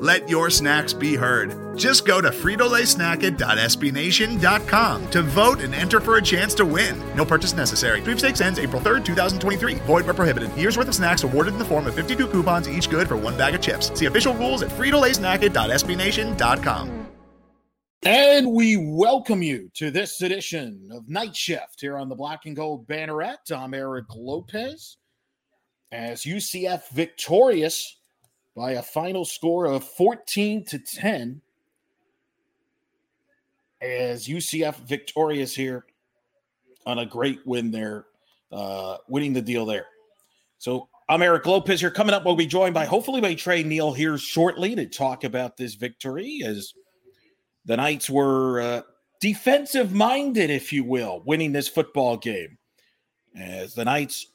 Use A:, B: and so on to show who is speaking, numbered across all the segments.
A: Let your snacks be heard. Just go to fritolaysnacket.sbnation.com to vote and enter for a chance to win. No purchase necessary. Sweepstakes ends April 3rd, 2023. Void where prohibited. Year's worth of snacks awarded in the form of 52 coupons, each good for one bag of chips. See official rules at fritolaysnacket.sbnation.com.
B: And we welcome you to this edition of Knight Shift here on the Black and Gold Banneret. I'm Eric Lopez. As UCF victorious by a final score of 14 to 10 as UCF victorious here on a great win there, uh, winning the deal there. So I'm Eric Lopez here. Coming up, we'll be joined by hopefully by Tre Neal here shortly to talk about this victory as the Knights were uh, defensive minded, if you will, winning this football game. As the Knights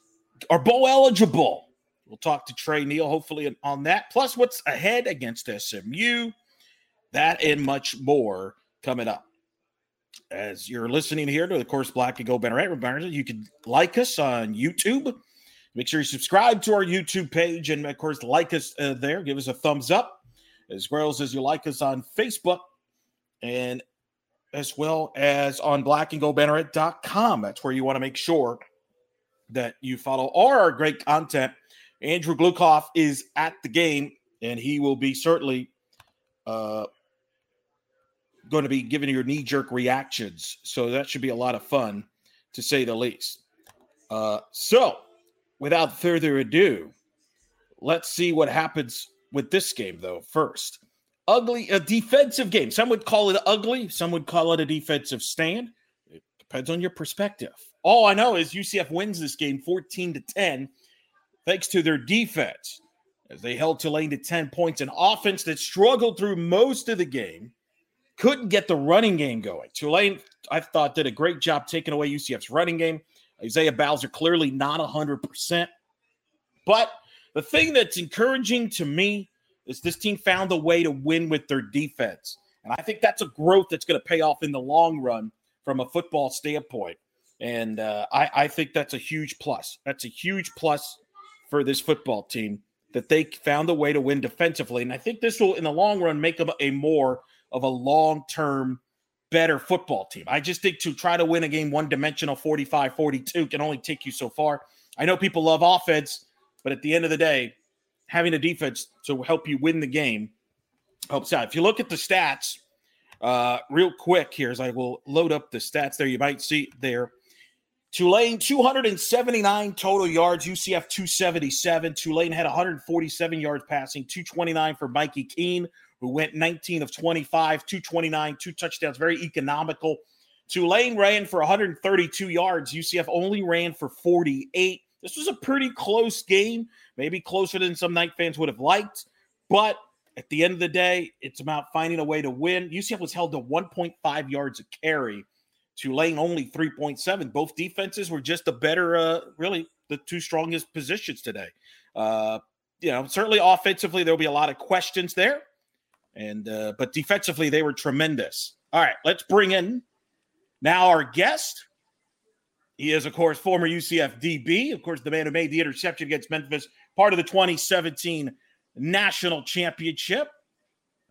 B: are bowl eligible We'll talk to Tre Neal hopefully on that. Plus, what's ahead against SMU, that and much more coming up. As you're listening here to the course Black and Gold Banner reminder, you can like us on YouTube. Make sure you subscribe to our YouTube page and, of course, like us uh, there. Give us a thumbs up, as well as you like us on Facebook and as well as on blackandgoldbanneret.com. That's where you want to make sure that you follow all our great content Andrew Glukoff is at the game, and he will be certainly uh, going to be giving your knee jerk reactions. So that should be a lot of fun, to say the least. Uh, so, without further ado, let's see what happens with this game, though. First, ugly, a defensive game. Some would call it ugly, some would call it a defensive stand. It depends on your perspective. All I know is UCF wins this game 14 to 10 thanks to their defense as they held Tulane to 10 points. An offense that struggled through most of the game, couldn't get the running game going. Tulane, I thought, did a great job taking away UCF's running game. Isaiah Bowser clearly not 100%. But the thing that's encouraging to me is this team found a way to win with their defense. And I think that's a growth that's going to pay off in the long run from a football standpoint. And uh, I, I think that's a huge plus. That's a huge plus for this football team that they found a way to win defensively. And I think this will, in the long run, make them a more of a long term, better football team. I just think to try to win a game one dimensional 45 42 can only take you so far. I know people love offense, but at the end of the day, having a defense to help you win the game helps out. If you look at the stats, uh, real quick here, as I will load up the stats there, you might see there Tulane 279 total yards, UCF 277. Tulane had 147 yards passing, 229 for Mikey Keene, who went 19 of 25, 229, two touchdowns, very economical. Tulane ran for 132 yards. UCF only ran for 48. This was a pretty close game, maybe closer than some Knight fans would have liked. But at the end of the day, it's about finding a way to win. UCF was held to 1.5 yards a carry Tulane only 3.7. Both defenses were just a better, uh, really, the two strongest positions today. Uh, you know, certainly offensively, there'll be a lot of questions there. And, uh, but defensively, they were tremendous. All right, let's bring in now our guest. He is, of course, former UCF DB, of course, the man who made the interception against Memphis, part of the 2017 national championship.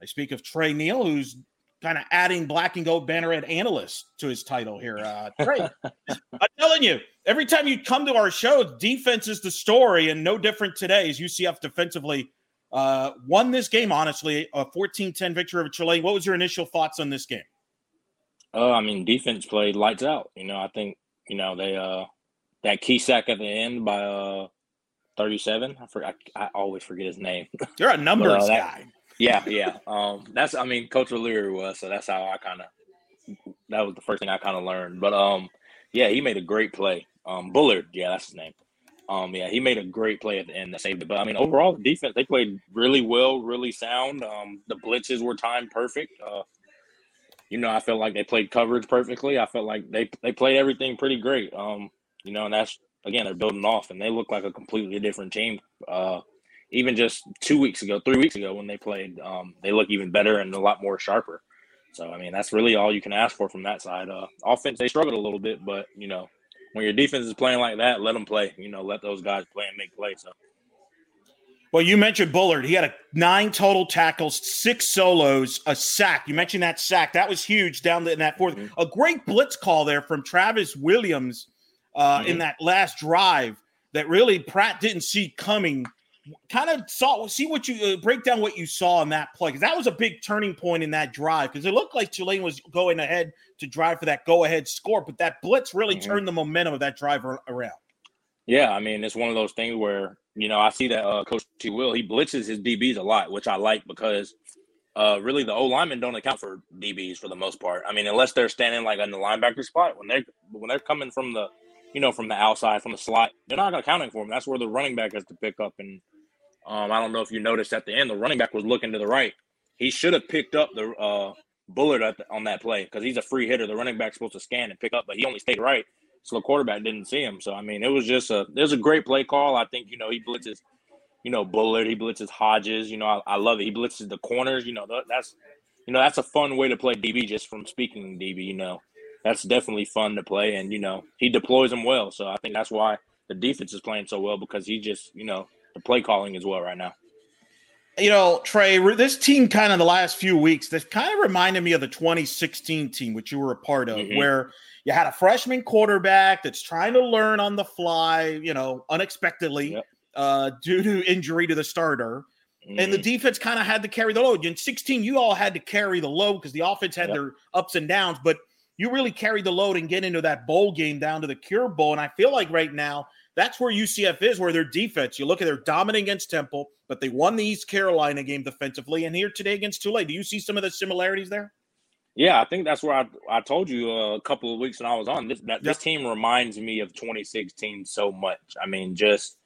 B: I speak of Tre Neal, who's kind of adding black and gold banneret analyst to his title here. Uh, Tre, I'm telling you, every time you come to our show, defense is the story, and no different today as UCF defensively uh, won this game, honestly, a 14 10 victory over Tulane. What was your initial thoughts on this game?
C: Uh, I mean, defense played lights out. You know, I think, you know, they, uh, that key sack at the end by, uh, 37. I, forget, I, I always forget his name.
B: You're a numbers but, uh, that, guy.
C: Yeah, yeah. Um, that's I mean, Coach O'Leary was, so that's how I kind of that was the first thing I kind of learned. But um, yeah, he made a great play. Um, Bullard, yeah, that's his name. Um, yeah, he made a great play at the end that saved it. But I mean, overall, defense they played really well, really sound. Um, the blitzes were timed perfect. Uh, you know, I felt like they played coverage perfectly. I felt like they they played everything pretty great. Um, you know, and that's again they're building off, and they look like a completely different team. Uh, even just two weeks ago, three weeks ago when they played, um, they look even better and a lot more sharper. So I mean, that's really all you can ask for from that side. Uh, offense, they struggled a little bit, but you know, when your defense is playing like that, let them play. You know, let those guys play and make plays. So.
B: Well, you mentioned Bullard. He had a nine total tackles, six solos, a sack. You mentioned that sack. That was huge down in that 4th mm-hmm. A great blitz call there from Travis Williams uh, mm-hmm. in that last drive that really Pratt didn't see coming kind of saw see what you uh, break down what you saw in that play because that was a big turning point in that drive because it looked like Tulane was going ahead to drive for that go ahead score, but that blitz really mm-hmm. turned the momentum of that drive around.
C: Yeah, I mean it's one of those things where you know I see that uh, Coach T. Will he blitzes his DBs a lot, which I like because uh, really the O linemen don't account for DBs for the most part. I mean unless they're standing like on the linebacker spot when they're when they're coming from the you know from the outside from the slot, they're not accounting for them. That's where the running back has to pick up and um, I don't know if you noticed at the end, the running back was looking to the right. He should have picked up the uh, the, on that play because he's a free hitter. The running back's supposed to scan and pick up, but he only stayed right, so the quarterback didn't see him. So I mean, it was just a it was a great play call. I think you know he blitzes, you know Bullard, he blitzes Hodges. You know I, I love it. He blitzes the corners. You know that's you know that's a fun way to play DB. Just from speaking DB, you know that's definitely fun to play, and you know he deploys them well. So I think that's why the defense is playing so well because he just you know the play calling as well right now.
B: You know, Tre, this team kind of the last few weeks, this kind of reminded me of the 2016 team, which you were a part of, mm-hmm. where you had a freshman quarterback that's trying to learn on the fly, you know, unexpectedly yep. uh, due to injury to the starter. Mm-hmm. And the mm-hmm. defense kind of had to carry the load. In 16, you all had to carry the load because the offense had yep. their ups and downs, but you really carried the load and get into that bowl game down to the Cure Bowl. And I feel like right now that's where UCF is, where their defense, you look at their dominant against Temple, but they won the East Carolina game defensively. And here today against Tulane, do you see some of the similarities there?
C: Yeah, I think that's where I, I told you uh, a couple of weeks when I was on. This that, this team reminds me of 2016 so much. I mean, just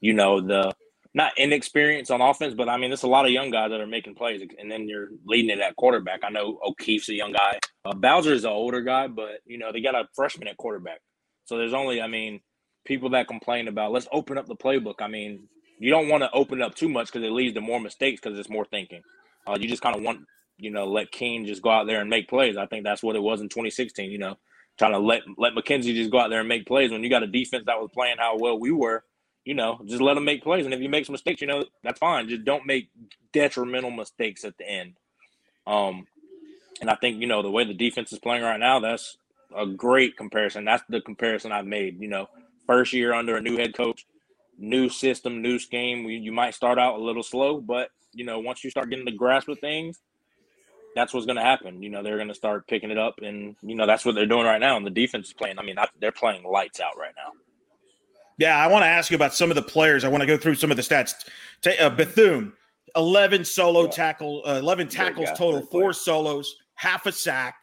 C: you know the not inexperience on offense, but I mean, there's a lot of young guys that are making plays, and then you're leading it at quarterback. I know O'Keefe's a young guy. Uh, Bowser is an older guy, but you know they got a freshman at quarterback. So there's only, I mean, people that complain about let's open up the playbook. I mean, you don't want to open it up too much because it leads to more mistakes because it's more thinking. Uh, you just kind of want, you know, let Keene just go out there and make plays. I think that's what it was in 2016. You know, trying to let let McKenzie just go out there and make plays when you got a defense that was playing how well we were. You know, just let them make plays, and if you make some mistakes, you know that's fine. Just don't make detrimental mistakes at the end. Um, and I think you know the way the defense is playing right now, that's a great comparison. That's the comparison I've made. You know, first year under a new head coach, new system, new scheme. You might start out a little slow, but you know, once you start getting the grasp of things, that's what's going to happen. You know, they're going to start picking it up, and you know that's what they're doing right now. And the defense is playing. I mean, they're playing lights out right now.
B: Yeah, I want to ask you about some of the players. I want to go through some of the stats. Uh, Bethune, eleven solo yeah. tackle, uh, eleven tackles total, four solos, half a sack,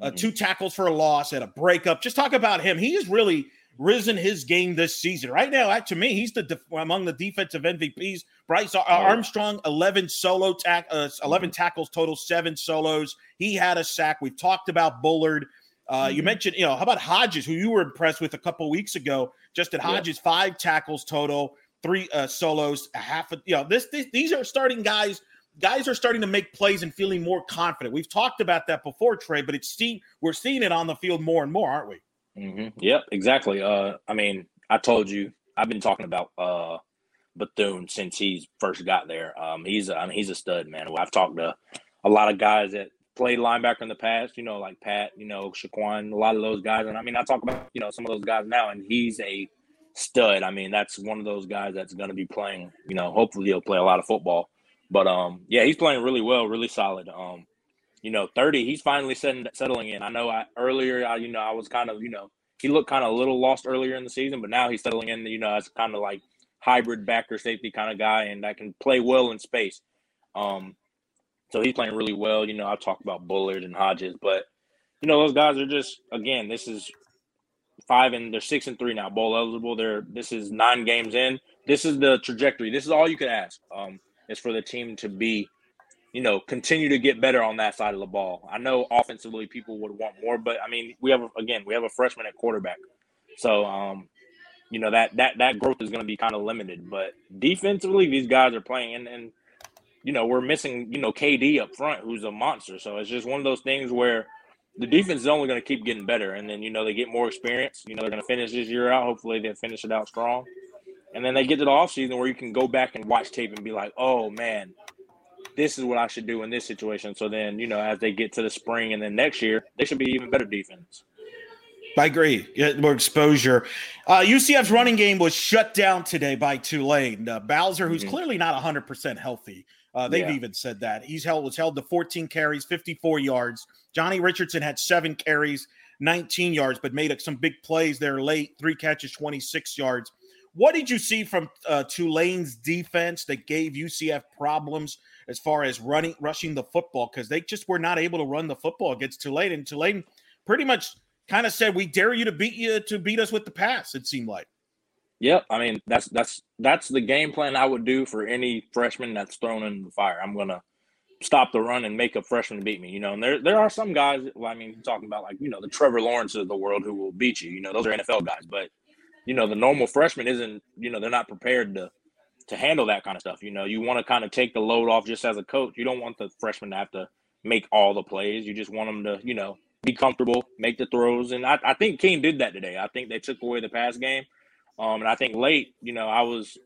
B: uh, mm-hmm. two tackles for a loss, and a breakup. Just talk about him. He is really risen his game this season. Right now, to me, he's the def- among the defensive MVPs. Bryce Armstrong, eleven solo tack, uh, 11 tackles total, seven solos. He had a sack. We've talked about Bullard. Uh, mm-hmm. You mentioned, you know, how about Hodges, who you were impressed with a couple weeks ago? Just at Hodges, yeah. five tackles total, three uh, solos, a half. Of, you know, this, this these are starting guys. Guys are starting to make plays and feeling more confident. We've talked about that before, Trey, but it's seen we're seeing it on the field more and more, aren't we?
C: Mm-hmm. Yep, exactly. Uh, I mean, I told you I've been talking about uh, Bethune since he first got there. Um, he's a, I mean, he's a stud, man. I've talked to a lot of guys that played linebacker in the past, you know, like Pat, you know, Shaquan, a lot of those guys. And I mean, I talk about, you know, some of those guys now, and he's a stud. I mean, that's one of those guys that's going to be playing, you know, hopefully he'll play a lot of football. But um, yeah, he's playing really well, really solid. Um, you know, 30, he's finally settling in. I know I earlier, I, you know, I was kind of, you know, he looked kind of a little lost earlier in the season, but now he's settling in, you know, as kind of like hybrid backer safety kind of guy and that can play well in space. Um, so he's playing really well. You know, I've talked about Bullard and Hodges, but you know, those guys are just again, this is five and they're six and three now, bowl eligible. They're this is nine games in. This is the trajectory. This is all you could ask. Um, is for the team to be, you know, continue to get better on that side of the ball. I know offensively people would want more, but I mean, we have again we have a freshman at quarterback, so um, you know that that that growth is going to be kind of limited. But defensively, these guys are playing, and, and you know we're missing you know KD up front, who's a monster. So it's just one of those things where the defense is only going to keep getting better, and then you know they get more experience. You know they're going to finish this year out. Hopefully they finish it out strong, and then they get to the offseason where you can go back and watch tape and be like, oh man, this is what I should do in this situation. So then you know as they get to the spring and then next year they should be even better defense.
B: I agree. Get more exposure. Uh, UCF's running game was shut down today by Tulane. Uh, Bowser, who's mm-hmm. clearly not 100% healthy, uh, they've yeah. even said that he's held was held to 14 carries, 54 yards. Johnny Richardson had seven carries, 19 yards, but made some big plays there late. Three catches, 26 yards. What did you see from uh, Tulane's defense that gave UCF problems as far as running, rushing the football? Because they just were not able to run the football against Tulane, and Tulane pretty much kind of said, "We dare you to beat you to beat us with the pass." It seemed like.
C: Yep, I mean that's that's that's the game plan I would do for any freshman that's thrown in the fire. I'm gonna stop the run and make a freshman beat me. You know, and there there are some guys. Well, I mean, talking about like you know the Trevor Lawrence of the world who will beat you. You know, those are NFL guys, but you know the normal freshman isn't. You know, they're not prepared to to handle that kind of stuff. You know, you want to kind of take the load off just as a coach. You don't want the freshman to have to make all the plays. You just want them to, you know, be comfortable, make the throws. And I, I think Keene did that today. I think they took away the pass game. Um, and I think late, you know, I was,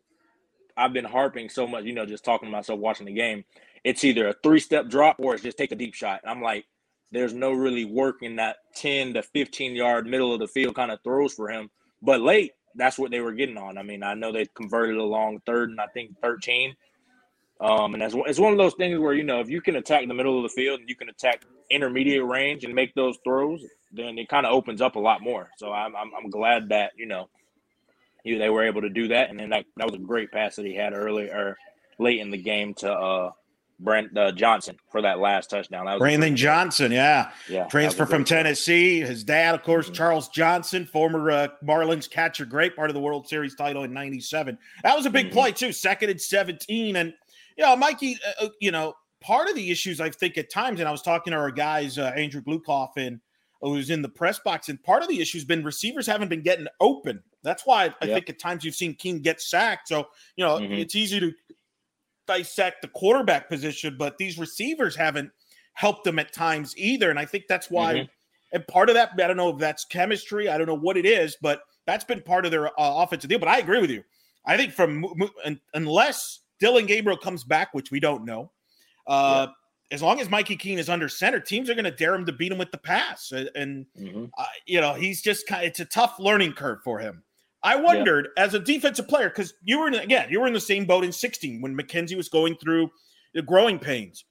C: I've been harping so much, you know, just talking to myself watching the game. It's either a three step drop or it's just take a deep shot. And I'm like, there's no really work in that 10 to 15 yard middle of the field kind of throws for him. But late, that's what they were getting on. I mean, I know they converted along third and I think 13. Um, and that's it's one of those things where you know if you can attack the middle of the field and you can attack intermediate range and make those throws, then it kind of opens up a lot more. So I'm, I'm, I'm glad that you know he, they were able to do that, and then that, that was a great pass that he had early or late in the game to uh, Brent uh, Johnson for that last touchdown. That
B: was Brandon Johnson, yeah, yeah, transfer from Tennessee. His dad, of course, mm-hmm. Charles Johnson, former uh, Marlins catcher, great part of the World Series title in '97. That was a big mm-hmm. play too, second and 17, and you know, Mikey, uh, uh, you know, part of the issues I think at times, and I was talking to our guys, uh, Andrew Blukoff and uh, who's in the press box, and part of the issue has been receivers haven't been getting open. That's why I yep. think at times you've seen Keene get sacked. So you know, mm-hmm. it's easy to dissect the quarterback position, but these receivers haven't helped them at times either. And I think that's why. Mm-hmm. And part of that, I don't know if that's chemistry. I don't know what it is, but that's been part of their uh, offensive deal. But I agree with you. I think from unless Dillon Gabriel comes back, which we don't know. Uh, yeah. As long as Mikey Keene is under center, teams are going to dare him to beat him with the pass, and mm-hmm. uh, you know he's just kind. Of, it's a tough learning curve for him. I wondered yeah. as a defensive player because you were in, again you were in the same boat in 16 when McKenzie was going through the growing pains.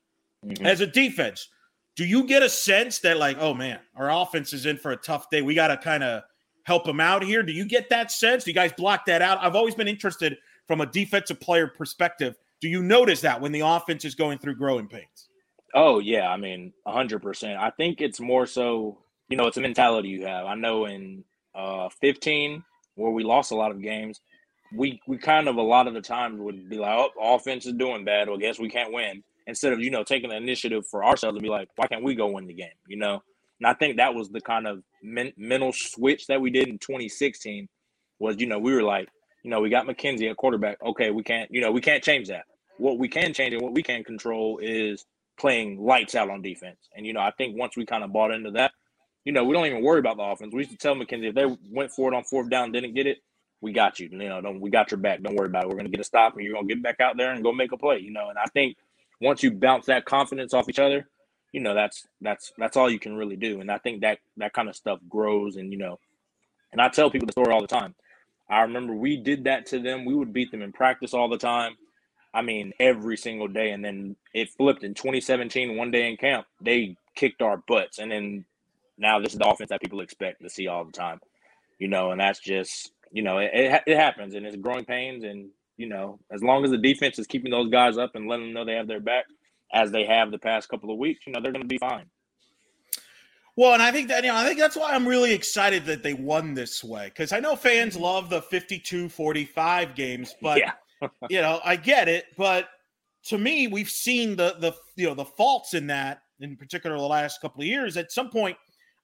B: Mm-hmm. As a defense, do you get a sense that like, oh man, our offense is in for a tough day? We got to kind of help them out here. Do you get that sense? Do you guys block that out? I've always been interested from a defensive player perspective. Do you notice that when the offense is going through growing pains?
C: Oh yeah, I mean, hundred percent. I think it's more so, you know, it's a mentality you have. I know in uh 15 where we lost a lot of games, we we kind of a lot of the times would be like, oh, offense is doing bad. Well, guess we can't win. Instead of you know taking the initiative for ourselves and be like, why can't we go win the game? You know, and I think that was the kind of men- mental switch that we did in 2016. Was you know we were like, you know, we got McKenzie at quarterback. Okay, we can't, you know, we can't change that. What we can change and what we can control is playing lights out on defense. And you know, I think once we kind of bought into that, you know, we don't even worry about the offense. We used to tell McKenzie if they went for it on fourth down, didn't get it, we got you. You know, don't we got your back. Don't worry about it. We're gonna get a stop and you're gonna get back out there and go make a play. You know, and I think once you bounce that confidence off each other, you know, that's that's that's all you can really do. And I think that that kind of stuff grows and you know, and I tell people the story all the time. I remember we did that to them. We would beat them in practice all the time. I mean, every single day. And then it flipped in 2017, one day in camp, they kicked our butts. And then now this is the offense that people expect to see all the time, you know, and that's just, you know, it, it, it happens and it's growing pains. And, you know, as long as the defense is keeping those guys up and letting them know they have their back, as they have the past couple of weeks, you know, they're going to be fine.
B: Well, and I think that you know, I think that's why I'm really excited that they won this way because I know fans mm-hmm. love the 52-45 games, but yeah. you know, I get it, but to me, we've seen the the you know the faults in that, in particular the last couple of years. At some point,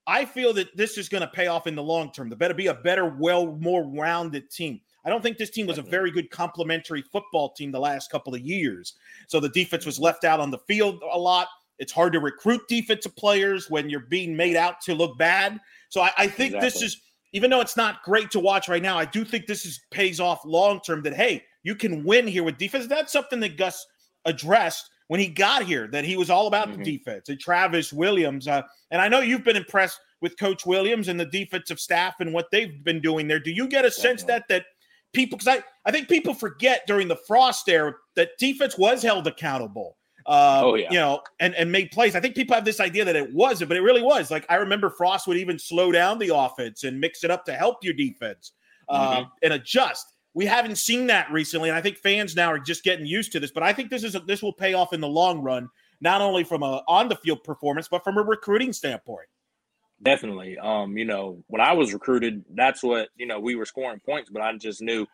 B: I feel that this is going to pay off in the long term. There better be a better, well, more rounded team. I don't think this team was a very good complementary football team the last couple of years. So the defense was left out on the field a lot. It's hard to recruit defensive players when you're being made out to look bad. So I, I think exactly. this is, even though it's not great to watch right now, I do think this is pays off long term. That hey, you can win here with defense. That's something that Gus addressed when he got here. That he was all about mm-hmm. the defense. And Travis Williams, uh, and I know you've been impressed with Coach Williams and the defensive staff and what they've been doing there. Do you get a sense that that people because I, I think people forget during the Frost era that defense was held accountable. Uh, oh yeah, you know, and and made plays. I think people have this idea that it wasn't, but it really was. Like I remember Frost would even slow down the offense and mix it up to help your defense uh, mm-hmm. and adjust. We haven't seen that recently, and I think fans now are just getting used to this. But I think this is a, this will pay off in the long run, not only from a on the field performance, but from a recruiting standpoint.
C: Definitely. Um, you know, when I was recruited, that's what, you know, we were scoring points, but I just knew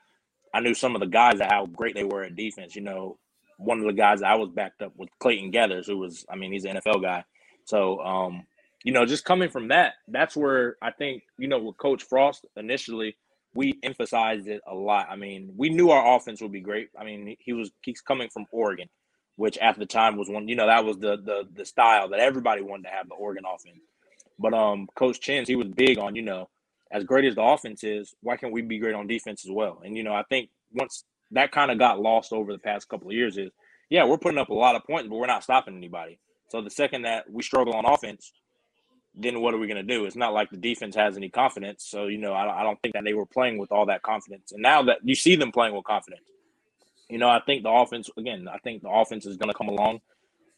C: I knew some of the guys that how great they were at defense. You know, one of the guys I was backed up with Clayton Geathers, who was, I mean, he's an NFL guy. So um, you know, just coming from that, that's where I think, you know, with Coach Frost initially, we emphasized it a lot. I mean, we knew our offense would be great. I mean, he was he's coming from Oregon, which at the time was one, you know, that was the the the style that everybody wanted to have the Oregon offense. But um, Coach Chins, he was big on, you know, as great as the offense is, why can't we be great on defense as well? And you know, I think once that kind of got lost over the past couple of years, is yeah, we're putting up a lot of points, but we're not stopping anybody. So the second that we struggle on offense, then what are we going to do? It's not like the defense has any confidence. So you know, I, I don't think that they were playing with all that confidence. And now that you see them playing with confidence, you know, I think the offense again. I think the offense is going to come along.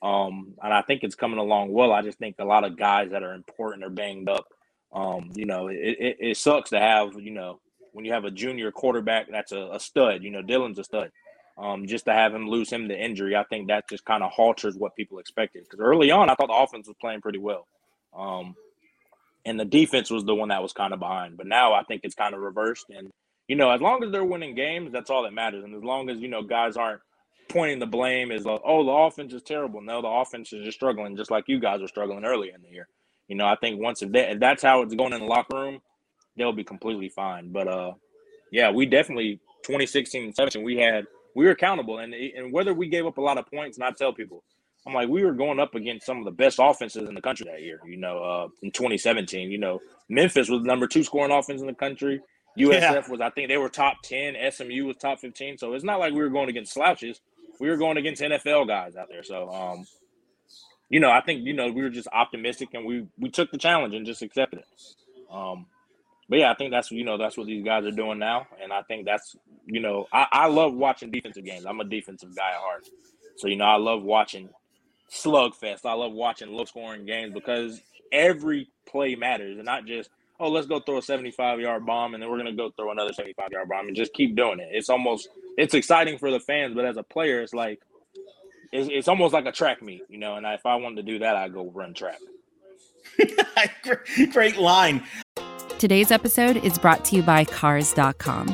C: Um, and I think it's coming along well. I just think a lot of guys that are important are banged up. Um, you know, it, it, it, sucks to have, you know, when you have a junior quarterback that's a, a stud, you know, Dillon's a stud. Um, just to have him lose him to injury, I think that just kind of halters what people expected. Because early on, I thought the offense was playing pretty well. Um, and the defense was the one that was kind of behind. But now I think it's kind of reversed. And, you know, as long as they're winning games, that's all that matters. And as long as, you know, guys aren't pointing the blame is like, oh, the offense is terrible. No, the offense is just struggling, just like you guys were struggling earlier in the year. You know, I think once if, that, if that's how it's going in the locker room, they'll be completely fine. But uh, yeah, we definitely 2016 and 17 we had we were accountable, and and whether we gave up a lot of points, and I tell people, I'm like we were going up against some of the best offenses in the country that year. You know, uh, in 2017, you know, Memphis was number two scoring offense in the country. USF yeah. was, I think, they were top 10. SMU was top 15. So it's not like we were going against slouches we were going against NFL guys out there. So, um, you know, I think you know we were just optimistic and we we took the challenge and just accepted it. Um, but yeah, I think that's you know that's what these guys are doing now, and I think that's you know I, I love watching defensive games. I'm a defensive guy at heart, so you know I love watching slugfest. I love watching low scoring games because every play matters, and not just oh, let's go throw a 75 yard bomb and then we're going to go throw another 75 yard bomb and just keep doing it. It's almost, it's exciting for the fans, but as a player, it's like, it's, it's almost like a track meet, you know. And if I wanted to do that, I'd go run track.
B: Great line.
D: Today's episode is brought to you by Cars.com.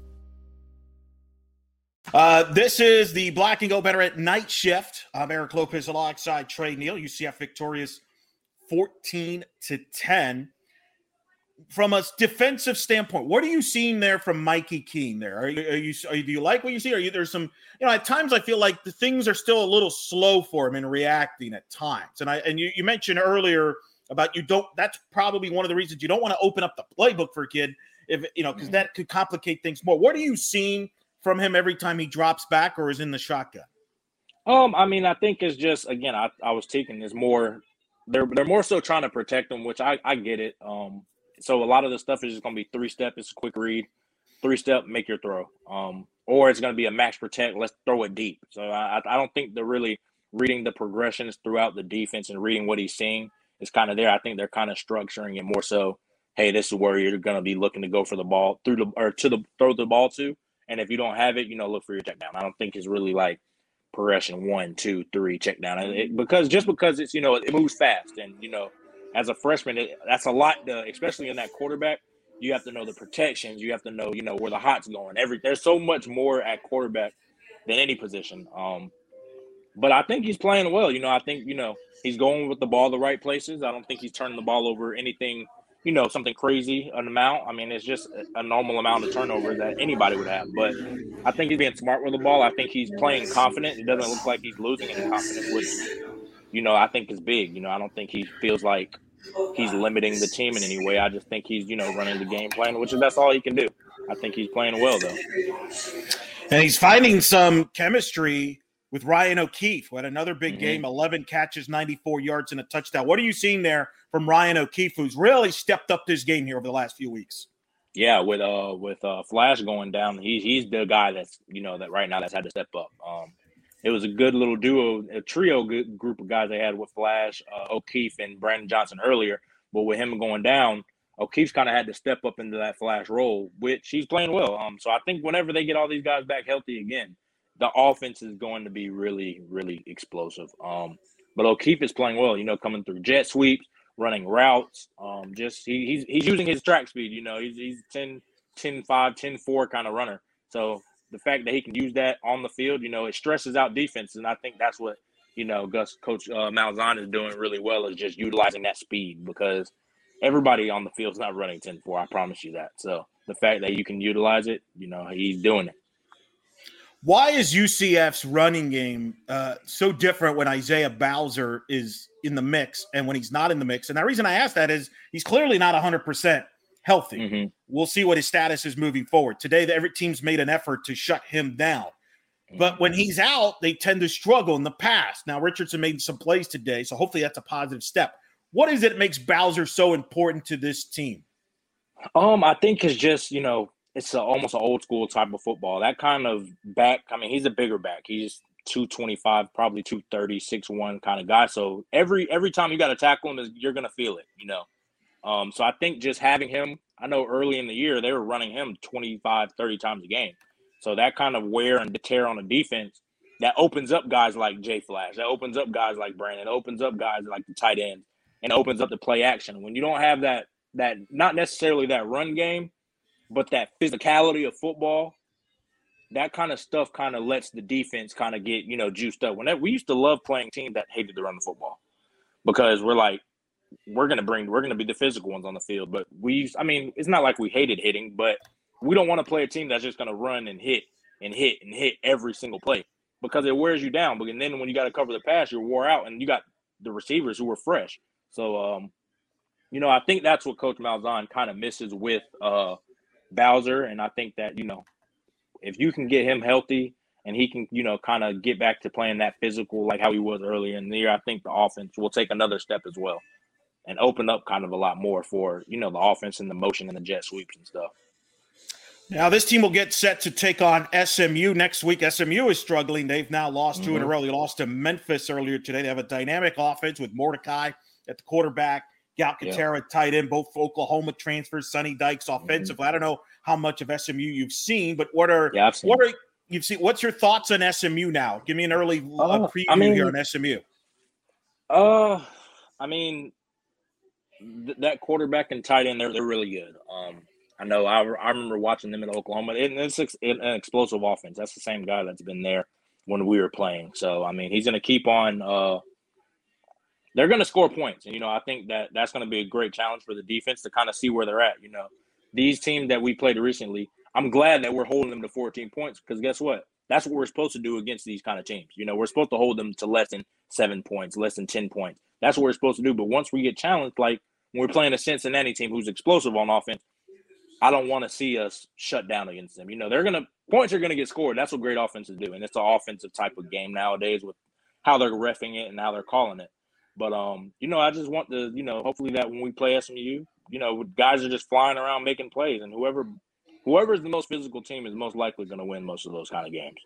B: Uh, this is the Black and Go Better at Knight Shift. I'm Eric Lopez alongside Tre Neal. UCF victorious 14 to 10. From a defensive standpoint, what are you seeing there from Mikey Keene? There, are you, are you, are you do you like what you see? Are you there's some, you know, at times I feel like the things are still a little slow for him in reacting at times. And I and you, you mentioned earlier about you don't. That's probably one of the reasons you don't want to open up the playbook for a kid if you know because mm-hmm. that could complicate things more. What are you seeing? From him every time he drops back or is in the shotgun?
C: Um, I mean, I think it's just again, I, I was taking is more they're they're more so trying to protect them, which I I get it. Um, so a lot of the stuff is just to be three step. It's a quick read, three step, make your throw. Um, or it's to be a max protect. Let's throw it deep. So I I don't think they're really reading the progressions throughout the defense and reading what he's seeing is kind of there. I think they're kind of structuring it more so. Hey, this is where you're going to be looking to go for the ball through the or to the throw the ball to, and if you don't have it, you know, look for your check down. I don't think it's really like progression one, two, three, check down. It, because just because it's you know it moves fast, and you know, as a freshman, it, that's a lot. To, especially in that quarterback, you have to know the protections. You have to know you know where the hot's going. Every there's so much more at quarterback than any position. Um, but I think he's playing well. You know, I think you know he's going with the ball the right places. I don't think he's turning the ball over anything you know, something crazy an amount. I mean, it's just a normal amount of turnover that anybody would have. But I think he's being smart with the ball. I think he's playing confident. It doesn't look like he's losing any confidence, which, you know, I think is big. You know, I don't think he feels like he's limiting the team in any way. I just think he's, you know, running the game plan, which is that's all he can do. I think he's playing well though.
B: And he's finding some chemistry with Ryan O'Keefe, who had another big mm-hmm. game, 11 catches, 94 yards, and a touchdown. What are you seeing there from Ryan O'Keefe, who's really stepped up this game here over the last few weeks?
C: Yeah, with uh with uh Flash going down, he's he's the guy that's you know that right now that's had to step up. Um, it was a good little duo, a trio good group of guys they had with Flash, uh, O'Keefe, and Brandon Johnson earlier. But with him going down, O'Keefe's kind of had to step up into that Flash role, which he's playing well. Um, so I think whenever they get all these guys back healthy again, the offense is going to be really, really explosive. Um, but O'Keefe is playing well, you know, coming through jet sweeps, running routes. Um, just he, he's he's using his track speed, you know, he's he's 10, 10 5, 10 4 kind of runner. So the fact that he can use that on the field, you know, it stresses out defense. And I think that's what, you know, Gus Coach uh, Malzahn is doing really well is just utilizing that speed because everybody on the field is not running 10 4. I promise you that. So the fact that you can utilize it, you know, he's doing it.
B: Why is UCF's running game uh, so different when Isaiah Bowser is in the mix and when he's not in the mix? And the reason I ask that is he's clearly not 100% healthy. Mm-hmm. We'll see what his status is moving forward. Today, every team's made an effort to shut him down. But when he's out, they tend to struggle in the past. Now, Richardson made some plays today, so hopefully that's a positive step. What is it that makes Bowser so important to this team?
C: Um, I think it's just, you know, it's a, almost an old school type of football. That kind of back, I mean, he's a bigger back. He's 225, probably 230, 6'1 kind of guy. So every every time you got to tackle him, you're going to feel it, you know. Um, so I think just having him, I know early in the year they were running him 25, 30 times a game. So that kind of wear and tear on the defense, that opens up guys like Jay Flash, that opens up guys like Brandon, opens up guys like the tight end, and opens up the play action. When you don't have that, that not necessarily that run game, but that physicality of football, that kind of stuff kind of lets the defense kind of get, you know, juiced up. Whenever we used to love playing teams that hated to run the football because we're like, we're gonna bring, we're gonna be the physical ones on the field. But we, I mean, it's not like we hated hitting, but we don't want to play a team that's just gonna run and hit and hit and hit every single play because it wears you down. But then when you got to cover the pass, you're wore out, and you got the receivers who are fresh. So, um, you know, I think that's what Coach Malzahn kind of misses with uh, Bowser, and I think that you know, if you can get him healthy and he can, you know, kind of get back to playing that physical like how he was earlier in the year, I think the offense will take another step as well and open up kind of a lot more for you know the offense and the motion and the jet sweeps and stuff.
B: Now this team will get set to take on SMU next week. SMU is struggling; they've now lost 2 mm-hmm. in a mm-hmm. row. They lost to Memphis earlier today. They have a dynamic offense with Mordecai at the quarterback Calcaterra yeah. tight end, both Oklahoma transfers, Sonny Dykes offensively. Mm-hmm. I don't know how much of SMU you've seen, but what are yeah, what are you've seen? What's your thoughts on SMU now? Give me an early uh, uh, preview I mean, here on SMU.
C: Uh, I mean, th- that quarterback and tight end, they're they're really good. Um, I know I, I remember watching them in Oklahoma. It, it's an explosive offense. That's the same guy that's been there when we were playing. So I mean, he's going to keep on. Uh, they're going to score points. And, you know, I think that that's going to be a great challenge for the defense to kind of see where they're at. You know, these teams that we played recently, I'm glad that we're holding them to 14 points because guess what? That's what we're supposed to do against these kind of teams. You know, we're supposed to hold them to less than seven points, less than 10 points. That's what we're supposed to do. But once we get challenged, like when we're playing a Cincinnati team who's explosive on offense, I don't want to see us shut down against them. You know, they're going to, points are going to get scored. That's what great offenses do. And it's an offensive type of game nowadays with how they're refing it and how they're calling it. But um, you know, I just want to, you know, hopefully that when we play SMU, you know, guys are just flying around making plays, and whoever whoever is the most physical team is most likely going to win most of those kind of games.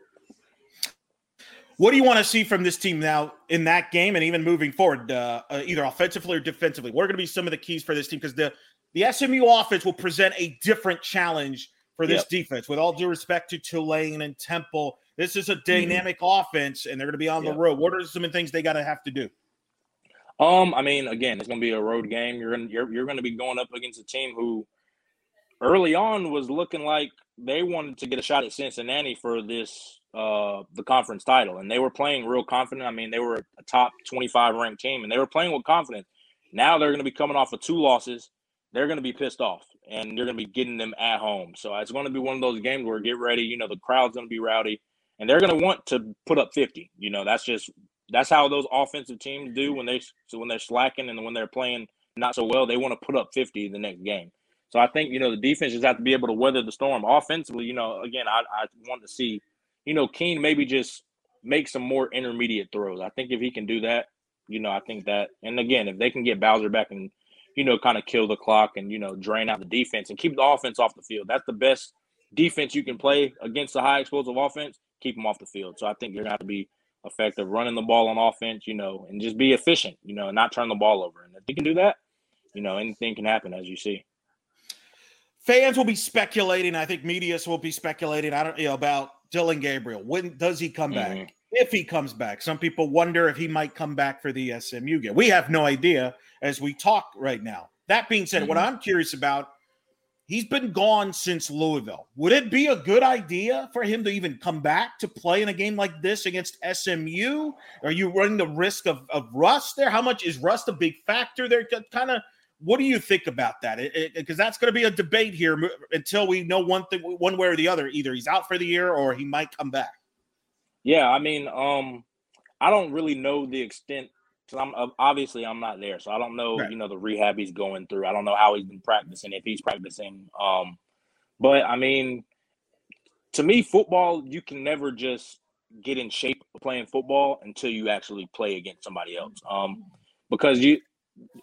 B: What do you want to see from this team now in that game and even moving forward, uh, uh, either offensively or defensively? What are going to be some of the keys for this team? Because the the SMU offense will present a different challenge for this yep. defense. With all due respect to Tulane and Temple, this is a mm-hmm. dynamic mm-hmm. offense, and they're going to be on yep. the road. What are some of the things they got to have to do?
C: Um, I mean, again, it's going to be a road game. You're gonna, you're you're going to be going up against a team who early on was looking like they wanted to get a shot at Cincinnati for this uh, the conference title, and they were playing real confident. I mean, they were a top 25 ranked team, and they were playing with confidence. Now they're going to be coming off of two losses. They're going to be pissed off, and they're going to be getting them at home. So it's going to be one of those games where get ready. You know, the crowd's going to be rowdy, and they're going to want to put up 50. You know, that's just that's how those offensive teams do when they so when they're slacking and when they're playing not so well. They want to put up 50 the next game. So I think you know the defense just have to be able to weather the storm. Offensively, you know, again, I, I want to see you know, Keene maybe just make some more intermediate throws. I think if he can do that, you know, I think that, and again, if they can get Bowser back and, you know, kind of kill the clock and, you know, drain out the defense and keep the offense off the field, that's the best defense you can play against a high explosive offense, keep them off the field. So I think you're going to have to be effective running the ball on offense, you know, and just be efficient, you know, and not turn the ball over. And if you can do that, you know, anything can happen as you see.
B: Fans will be speculating. I think media will be speculating. I don't you know about Dillon Gabriel. When does he come mm-hmm. back? If he comes back, some people wonder if he might come back for the SMU game. We have no idea as we talk right now. That being said, mm-hmm. what I'm curious about, he's been gone since Louisville. Would it be a good idea for him to even come back to play in a game like this against SMU? Are you running the risk of, of rust there? How much is rust a big factor there? Kind of what do you think about that? Because that's going to be a debate here until we know one thing, one way or the other. Either he's out for the year or he might come back.
C: Yeah, I mean, um, I don't really know the extent. Cause I'm obviously I'm not there, so I don't know. Right. You know the rehab he's going through. I don't know how he's been practicing, if he's practicing. Um, but I mean, to me, football you can never just get in shape playing football until you actually play against somebody else. Um, because you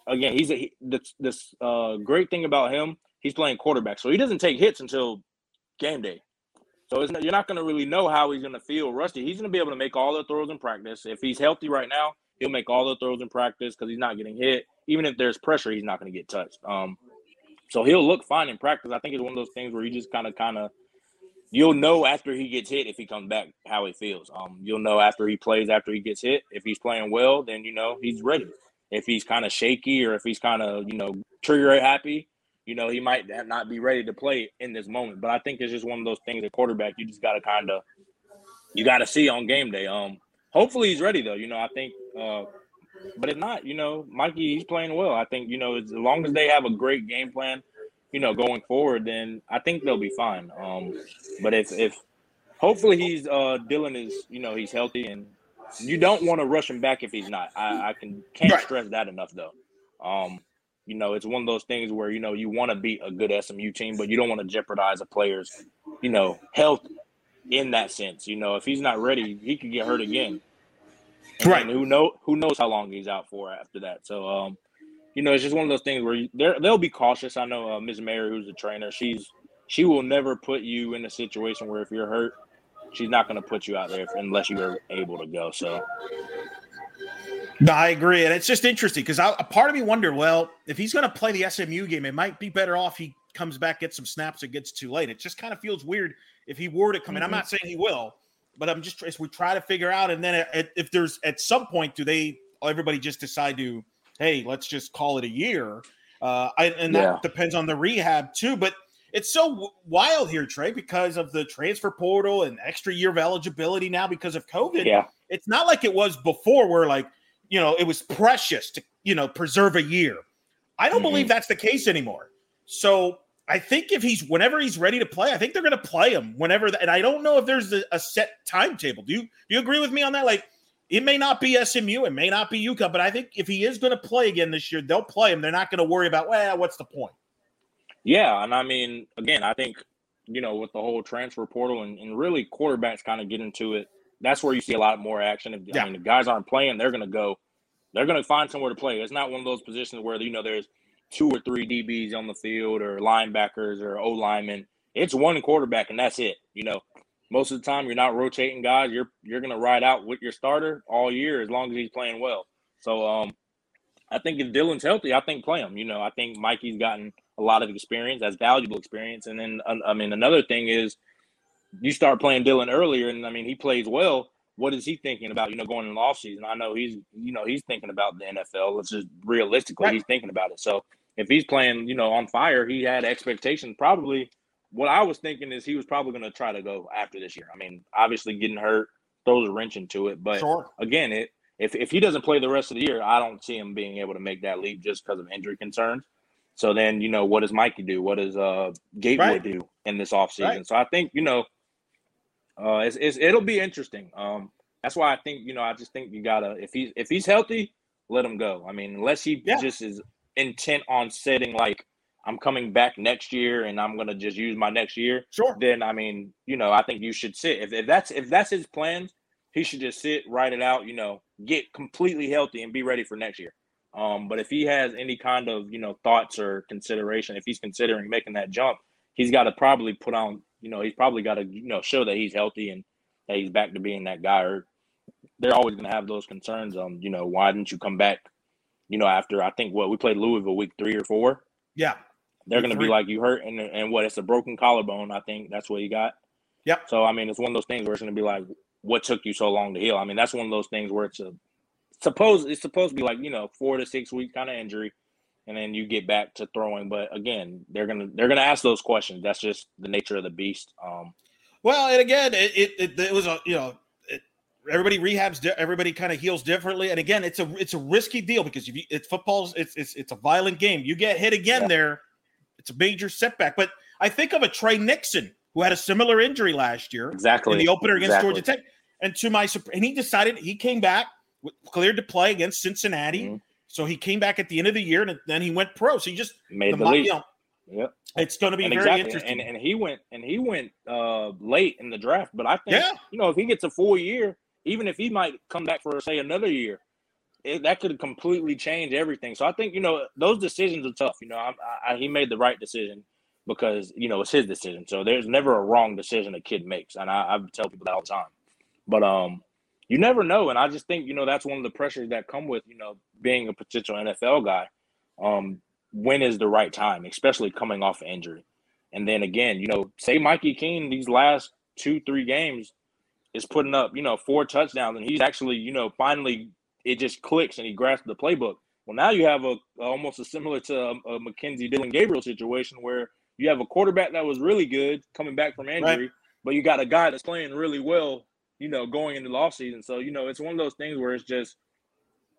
C: again, he's a he, this this uh, great thing about him. He's playing quarterback, so he doesn't take hits until game day. So not, you're not going to really know how he's going to feel rusty. He's going to be able to make all the throws in practice. If he's healthy right now, he'll make all the throws in practice because he's not getting hit. Even if there's pressure, he's not going to get touched. Um, so he'll look fine in practice. I think it's one of those things where you just kind of, kind of, you'll know after he gets hit if he comes back how he feels. Um, you'll know after he plays after he gets hit. If he's playing well, then you know he's ready if he's kind of shaky or if he's kind of you know trigger happy, you know he might not be ready to play in this moment. But I think it's just one of those things. At quarterback, you just got to kind of you got to see on game day. Um, hopefully he's ready though. You know, I think. Uh, but if not, you know, Mikey, he's playing well. I think you know as long as they have a great game plan, you know, going forward, then I think they'll be fine. Um, but if if hopefully he's uh Dillon is you know he's healthy and you don't want to rush him back if he's not. I, I can can't right. stress that enough though. Um, you know, it's one of those things where you know you want to beat a good SMU team, but you don't want to jeopardize a player's, you know, health in that sense. You know, if he's not ready, he could get hurt again. And right. who know who knows how long he's out for after that. So um, you know, it's just one of those things where they'll be cautious. I know uh, Ms. Mary, who's the trainer, she's she will never put you in a situation where if you're hurt, she's not going to put you out there unless you are able to go. So.
B: No, I agree, and it's just interesting because a part of me wonder, well, if he's going to play the SMU game, it might be better off he comes back, gets some snaps, it gets too late. It just kind of feels weird if he were to come mm-hmm. in. I'm not saying he will, but I'm just as we try to figure out, and then if there's at some point, do they everybody just decide to, hey, let's just call it a year? Uh, I, and that yeah. depends on the rehab too. But it's so wild here, Tre, because of the transfer portal and extra year of eligibility now because of COVID.
C: Yeah.
B: It's not like it was before where like, you know, it was precious to, you know, preserve a year. I don't mm-hmm. believe that's the case anymore. So I think if he's whenever he's ready to play, I think they're going to play him whenever. and I don't know if there's a, a, set timetable. Do you do you agree with me on that? Like, it may not be SMU, it may not be UConn, but I think if he is going to play again this year, they'll play him. They're not going to worry about well, what's the point?
C: Yeah, and I mean, again, I think you know with the whole transfer portal and, and really quarterbacks kind of get into it. That's where you see a lot more action. If yeah. I mean the guys aren't playing, they're going to go They're going to find somewhere to play. It's not one of those positions where you know there's two or three DBs on the field or linebackers or O linemen. It's one quarterback and that's it. You know, most of the time you're not rotating guys. You're you're going to ride out with your starter all year as long as he's playing well. So um, I think if Dillon's healthy, I think play him. You know, I think Mikey's gotten a lot of experience. That's valuable experience. And then I mean another thing is you start playing Dylan earlier, and I mean he plays well what is he thinking about? You know, going in the off season. I know he's you know he's thinking about the NFL. Let's just realistically, he's thinking about it. So if he's playing, you know, on fire, he had expectations. Probably what I was thinking is he was probably going to try to go after this year. I mean, obviously getting hurt throws a wrench into it, but sure. again, it if if he doesn't play the rest of the year, I don't see him being able to make that leap just because of injury concerns. So then, you know, what does Mikey do? What does uh Gatewood right. do in this offseason? Right. So I think, you know, uh, it's, it's it'll be interesting. Um, that's why I think you know I just think you gotta if he's if he's healthy, let him go. I mean, unless he yeah. just is intent on setting like I'm coming back next year and I'm gonna just use my next year.
B: Sure.
C: Then I mean, you know, I think you should sit. If, if that's if that's his plans, he should just sit, write it out. You know, get completely healthy and be ready for next year. Um, but if he has any kind of you know thoughts or consideration, if he's considering making that jump, he's got to probably put on you know, he's probably got to, you know, show that he's healthy and that he's back to being that guy. Or they're always going to have those concerns on, you know, why didn't you come back? You know, after I think what we played Louisville week three or four.
B: Yeah,
C: they're going to be like you hurt and and what? It's a broken collarbone. I think that's what he got.
B: Yeah.
C: So I mean, it's one of those things where it's going to be like, what took you so long to heal? I mean, that's one of those things where it's a suppose it's supposed to be like you know four to six week kind of injury and then you get back to throwing. But again, they're gonna they're gonna ask those questions. That's just the nature of the beast. Um,
B: well, and again, it it, it, it was a you know. Everybody rehabs. Everybody kind of heals differently, and again, it's a it's a risky deal because if you, it's football's it's, it's it's a violent game. You get hit again yeah. there, it's a major setback. But I think of a Tre Nixon who had a similar injury last year,
C: exactly
B: in the opener against exactly. Georgia Tech, and to my and he decided he came back cleared to play against Cincinnati. Mm-hmm. So he came back at the end of the year, and then he went pro. So he just
C: made the, the leap. You know,
B: yep. It's going to be
C: and
B: very
C: exactly.
B: interesting.
C: And, and he went and he went uh, late in the draft, but I think
B: yeah.
C: you know if he gets a full year, even if he might come back for say another year, it, that could completely change everything. So I think you know those decisions are tough. You know, I, I, he made the right decision because you know it's his decision. So there's never a wrong decision a kid makes, and I, I tell people that all the time. But um, you never know. And I just think, you know, that's one of the pressures that come with, you know, being a potential NFL guy. Um, when is the right time, especially coming off injury? And then again, you know, say Mikey King these last two, three games is putting up, you know, four touchdowns and he's actually, you know, finally it just clicks and he grasps the playbook. Well, now you have a almost a similar to a, a McKenzie Dillon Gabriel situation where you have a quarterback that was really good coming back from injury, right. but you got a guy that's playing really well you know, going into the off season. So, you know, it's one of those things where it's just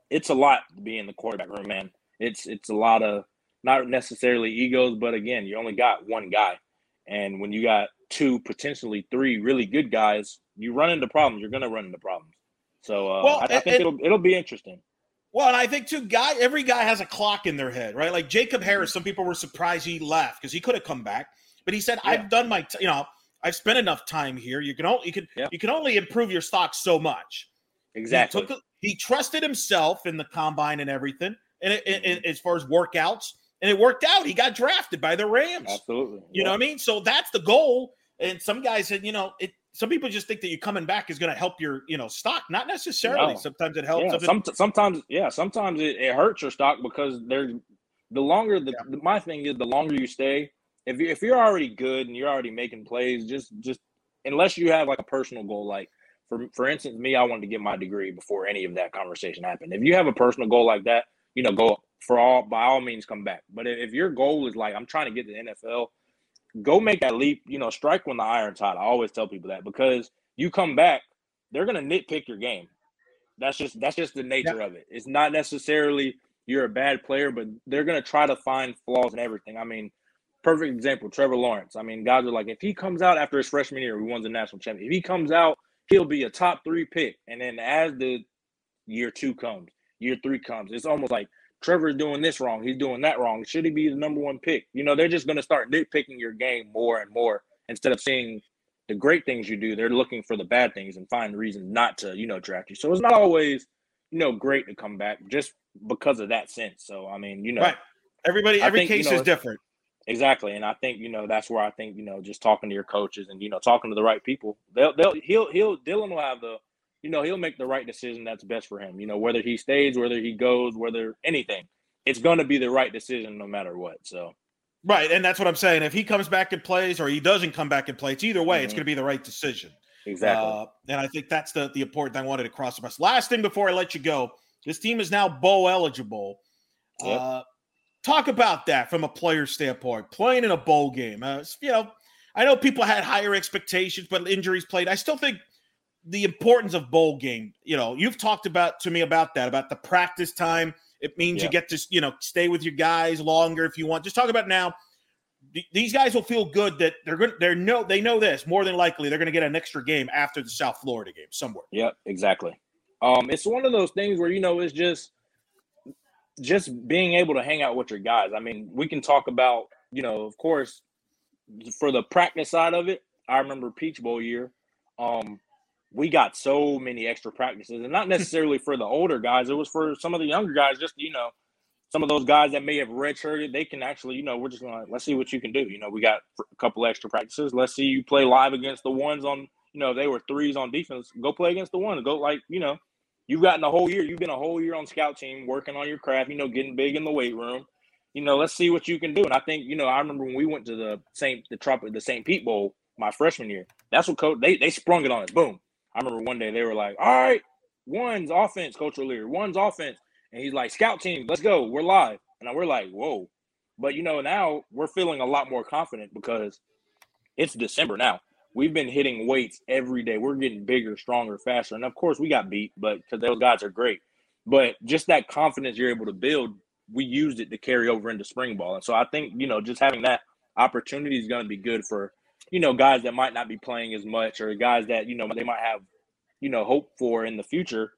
C: it's a lot to be in the quarterback room, man. It's it's a lot of not necessarily egos, but again, you only got one guy. And when you got two, potentially three really good guys, you run into problems. You're gonna run into problems. So uh, well, I, I, think and, it'll it'll be interesting.
B: Well, and I think too, guy every guy has a clock in their head, right? Like Jacob Harris, some people were surprised he left because he could have come back, but he said, yeah. "I've done my, t- you know, I've spent enough time here. You can only you can you can only improve your stock so much.
C: Exactly.
B: He, took, he trusted himself in the combine and everything, and it, it, it, as far as workouts, and it worked out. He got drafted by the Rams.
C: Absolutely.
B: You know what I mean? So that's the goal. And some guys said, you know, it. Some people just think that you coming back is going to help your, you know, stock. Not necessarily. No. Sometimes it helps.
C: Yeah, some, sometimes, yeah, sometimes it, it, hurts your stock because there's the longer the, yeah. the my thing is the longer you stay, if you if you're already good and you're already making plays, just just unless you have like a personal goal, like for for instance, me, I wanted to get my degree before any of that conversation happened. If you have a personal goal like that, you know, go for all by all means come back. But if your goal is like I'm trying to get the NFL, go make that leap. You know, strike when the iron's hot. I always tell people that because you come back, they're gonna nitpick your game. That's just that's just the nature yeah. of it. It's not necessarily you're a bad player, but they're gonna try to find flaws in everything. I mean, perfect example, Trevor Lawrence. I mean, guys are like, if he comes out after his freshman year, we won the national championship. If he comes out, he'll be a top three pick. And then as the year two comes, year three comes, it's almost like Trevor's doing this wrong. He's doing that wrong. Should he be the number one pick? You know, they're just going to start nitpicking your game more and more instead of seeing the great things you do. They're looking for the bad things and find reasons not to, you know, draft you. So it's not always, you know, great to come back just because of that sense. So I mean, you know, right.
B: everybody, every think, case you know, is different.
C: Exactly, and I think you know that's where I think you know just talking to your coaches and you know talking to the right people, they'll they'll he'll he'll Dillon will have the you know he'll make the right decision that's best for him. You know whether he stays, whether he goes, whether anything, it's going to be the right decision no matter what. So.
B: Right, and that's what I'm saying. If he comes back and plays, or he doesn't come back and play, it's either way. Mm-hmm. It's going to be the right decision.
C: Exactly. Uh,
B: and I think that's the the important thing I wanted to cross the. Last thing before I let you go, this team is now bowl eligible. Yep. Uh, talk about that from a player standpoint, playing in a bowl game. Uh, you know, I know people had higher expectations, but injuries played. I still think the importance of bowl game. You know, you've talked about to me about that, about the practice time. It means you get to you know stay with your guys longer if you want. Just talk about now. These guys will feel good that they're going. They're no. They know this more than likely. They're going to get an extra game after the South Florida game somewhere.
C: Yep, exactly. Um, it's one of those things where you know it's just just being able to hang out with your guys. I mean, we can talk about, you know, of course, for the practice side of it. I remember Peach Bowl year. Um, we got so many extra practices, and not necessarily for the older guys. It was for some of the younger guys. Just you know, some of those guys that may have redshirted, they can actually, you know, we're just to let's see what you can do. You know, we got a couple extra practices. Let's see you play live against the ones on. You know, they were threes on defense. Go play against the ones. Go like you know, You've gotten a whole year. You've been a whole year on scout team working on your craft, you know, getting big in the weight room. You know, let's see what you can do. And I think, you know, I remember when we went to the St. the Trump the St. Pete Bowl my freshman year. That's what coach they they sprung it on us. Boom. I remember one day they were like, All right, one's offense, Coach O'Leary, one's offense. And he's like, Scout team, let's go. We're live. And we're like, Whoa. But you know, now we're feeling a lot more confident because it's December now we've been hitting weights every day. We're getting bigger, stronger, faster. And of course, we got beat, but because those guys are great. But just that confidence you're able to build, we used it to carry over into spring ball. And so I think, you know, just having that opportunity is going to be good for, you know, guys that might not be playing as much or guys that, you know, they might have, you know, hope for in the future.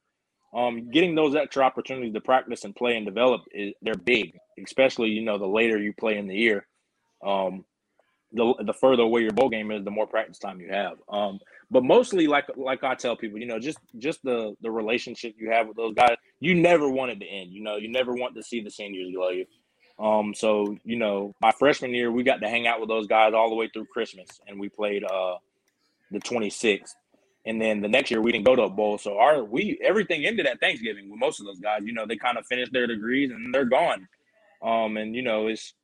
C: Um, getting those extra opportunities to practice and play and develop, is, they're big, especially, you know, the later you play in the year. Um, the the further away your bowl game is, the more practice time you have. Um, but mostly, like like I tell people, you know, just just the the relationship you have with those guys, you never want it to end. You know, you never want to see the seniors go you. Um, so you know, my freshman year, we got to hang out with those guys all the way through Christmas, and we played uh the 26th. And then the next year we didn't go to a bowl, so our we everything ended at Thanksgiving with most of those guys. You know, they kind of finished their degrees and they're gone. Um, and you know, it's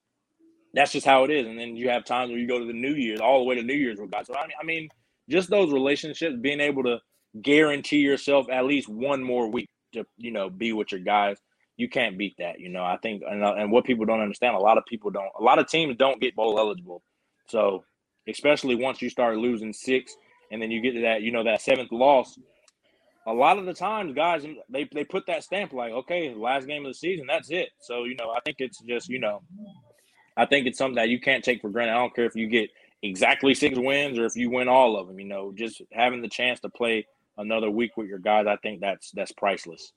C: that's just how it is. And then you have times where you go to the New Year's, all the way to New Year's with guys. So I mean, I mean, just those relationships, being able to guarantee yourself at least one more week to you know be with your guys. You can't beat that. You know, I think, and, uh, and what people don't understand, a lot of people don't. A lot of teams don't get bowl eligible. So, especially once you start losing six, and then you get to that, you know, that seventh loss. A lot of the times, guys, they, they put that stamp like, okay, last game of the season, that's it. So, you know, I think it's just, you know, I think it's something that you can't take for granted. I don't care if you get exactly six wins or if you win all of them. You know, just having the chance to play another week with your guys, I think that's that's priceless.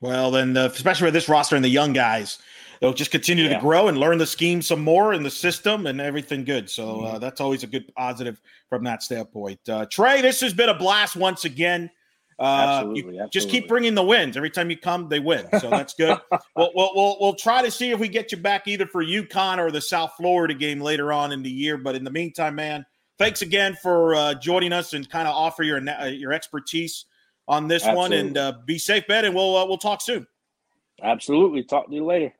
B: Well, then, uh, especially with this roster and the young guys, they'll just continue yeah. to grow and learn the scheme some more and the system and everything good. So uh, mm-hmm. that's always a good positive from that standpoint. Uh, Tre, this has been a blast once again. Uh, absolutely, absolutely. Just keep bringing the wins. Every time you come, they win. So that's good. we'll, we'll, we'll, we'll, try to see if we get you back either for UConn or the South Florida game later on in the year. But in the meantime, man, thanks again for uh, joining us and kind of offer your uh, your expertise on this absolutely. one. And uh, be safe, Ben, and we'll uh, we'll talk soon.
C: Absolutely. Talk to you later.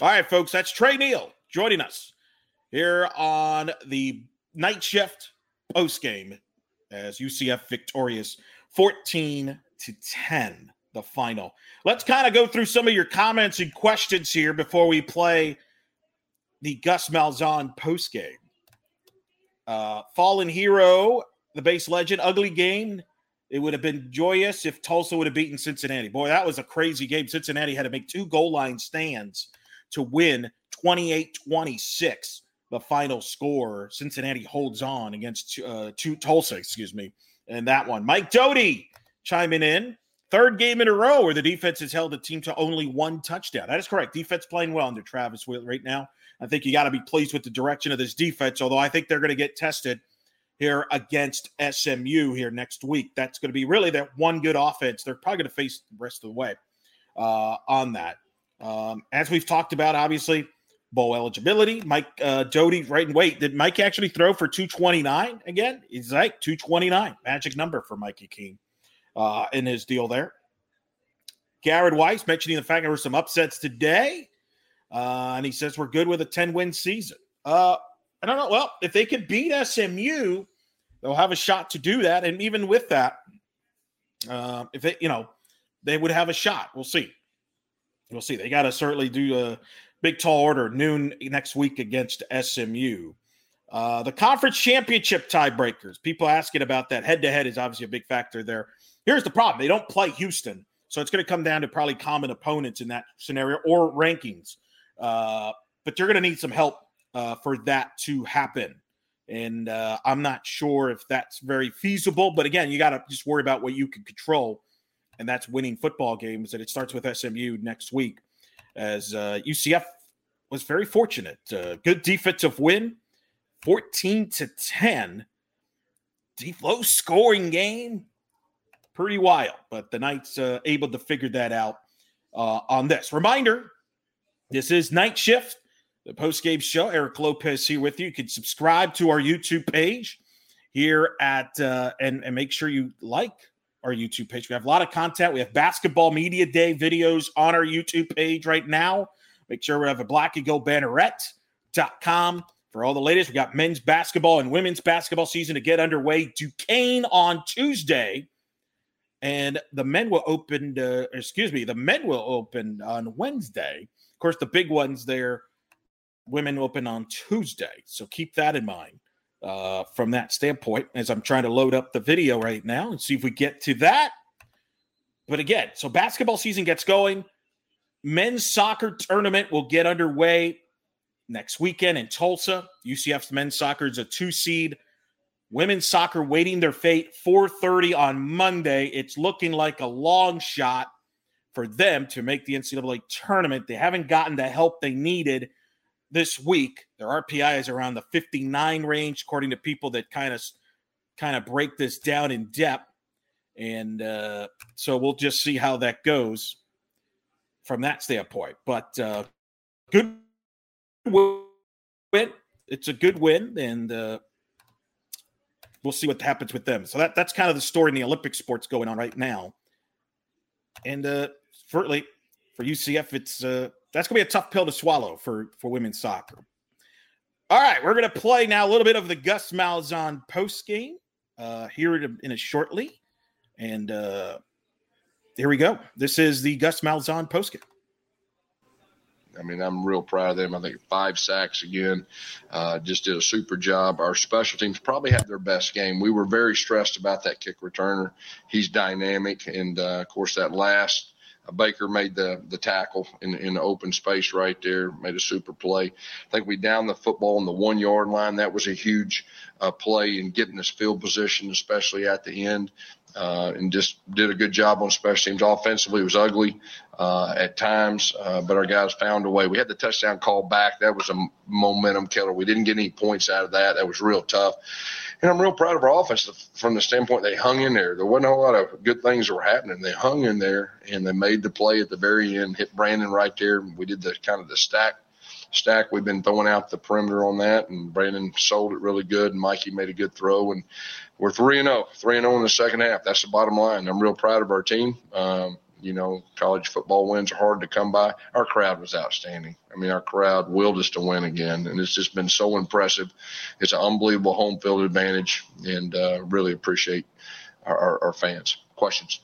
B: All right, folks. That's Tre Neal joining us here on the Knight Shift post game as UCF victorious 14 to 10, the final. Let's kind of go through some of your comments and questions here before we play the Gus Malzahn post game. Uh, Fallen Hero, the base legend, ugly game. It would have been joyous if Tulsa would have beaten Cincinnati. Boy, that was a crazy game. Cincinnati had to make two goal line stands to win 28 26, the final score. Cincinnati holds on against uh, two, Tulsa, excuse me, and that one. Mike Doty chiming in. Third game in a row where the defense has held the team to only one touchdown. That is correct. Defense playing well under Travis Wheeler right now. I think you got to be pleased with the direction of this defense, although I think they're going to get tested here against SMU here next week. That's going to be really that one good offense. They're probably going to face the rest of the way uh, on that. Um, as we've talked about, obviously, bowl eligibility. Mike uh, Doty, right and wait, did Mike actually throw for 229 again? He's like 229, magic number for Mikey King uh, in his deal there. Garrett Weiss mentioning the fact there were some upsets today. Uh, and he says we're good with a 10 win season. Uh, I don't know. Well, if they could beat SMU, they'll have a shot to do that. And even with that, uh, if they, you know, they would have a shot. We'll see. We'll see. They got to certainly do a big tall order noon next week against SMU. Uh, the conference championship tiebreakers. People asking about that. Head to head is obviously a big factor there. Here's the problem: they don't play Houston, so it's going to come down to probably common opponents in that scenario or rankings. Uh, but you're going to need some help uh, for that to happen. And uh, I'm not sure if that's very feasible. But again, you got to just worry about what you can control, and that's winning football games. And it starts with SMU next week, as uh, UCF was very fortunate. Uh, good defensive win, 14 to 10. Deep, low scoring game, pretty wild. But the Knights uh, able to figure that out uh, on this. Reminder: This is Knight Shift the post game show. Eric Lopez here with you. You can subscribe to our YouTube page here at uh, and and make sure you like our YouTube page. We have a lot of content. We have basketball media day videos on our YouTube page right now. Make sure we have a black and go banneret.com for all the latest. We got men's basketball and women's basketball season to get underway. Duquesne on Tuesday. And the men will open, uh, excuse me, the men will open on Wednesday. Of course, the big ones there women open on Tuesday. So keep that in mind uh, from that standpoint as I'm trying to load up the video right now and see if we get to that. But again, so basketball season gets going. Men's soccer tournament will get underway next weekend in Tulsa. UCF's men's soccer is a two seed. Women's soccer waiting their fate 4:30 on Monday. It's looking like a long shot for them to make the NCAA tournament. They haven't gotten the help they needed this week. Their RPI is around the 59 range, according to people that kind of kind of break this down in depth. And uh, so we'll just see how that goes from that standpoint. But uh, good win. It's a good win, and uh, we'll see what happens with them. So that that's kind of the story in the Olympic sports going on right now. And uh, certainly for UCF, it's uh, that's gonna be a tough pill to swallow for for women's soccer. All right, we're gonna play now a little bit of the Gus Malzahn post game uh, here in a, in a shortly, and uh, here we go. This is the Gus Malzahn post game.
E: I mean, I'm real proud of them. I think five sacks again. Uh, just did a super job. Our special teams probably had their best game. We were very stressed about that kick returner. He's dynamic, and uh, of course that last Baker made the the tackle in in the open space right there, made a super play. I think we downed the football on the one yard line. That was a huge uh, play in getting us field position, especially at the end. Uh, and just did a good job on special teams. Offensively, it was ugly uh, at times, uh, but our guys found a way. We had the touchdown call back. That was a momentum killer. We didn't get any points out of that. That was real tough and I'm real proud of our offense from the standpoint they hung in there. There wasn't a whole lot of good things that were happening. They hung in there and they made the play at the very end, hit Brandon right there. We did the kind of the stack stack. We've been throwing out the perimeter on that, and Brandon sold it really good. And Mikey made a good throw, and we're three and zero, three and zero oh in the second half. That's the bottom line. I'm real proud of our team. Um, you know, college football wins are hard to come by. Our crowd was outstanding. I mean, our crowd willed us to win again, and it's just been so impressive. It's an unbelievable home field advantage, and uh, really appreciate our, our, our fans. Questions?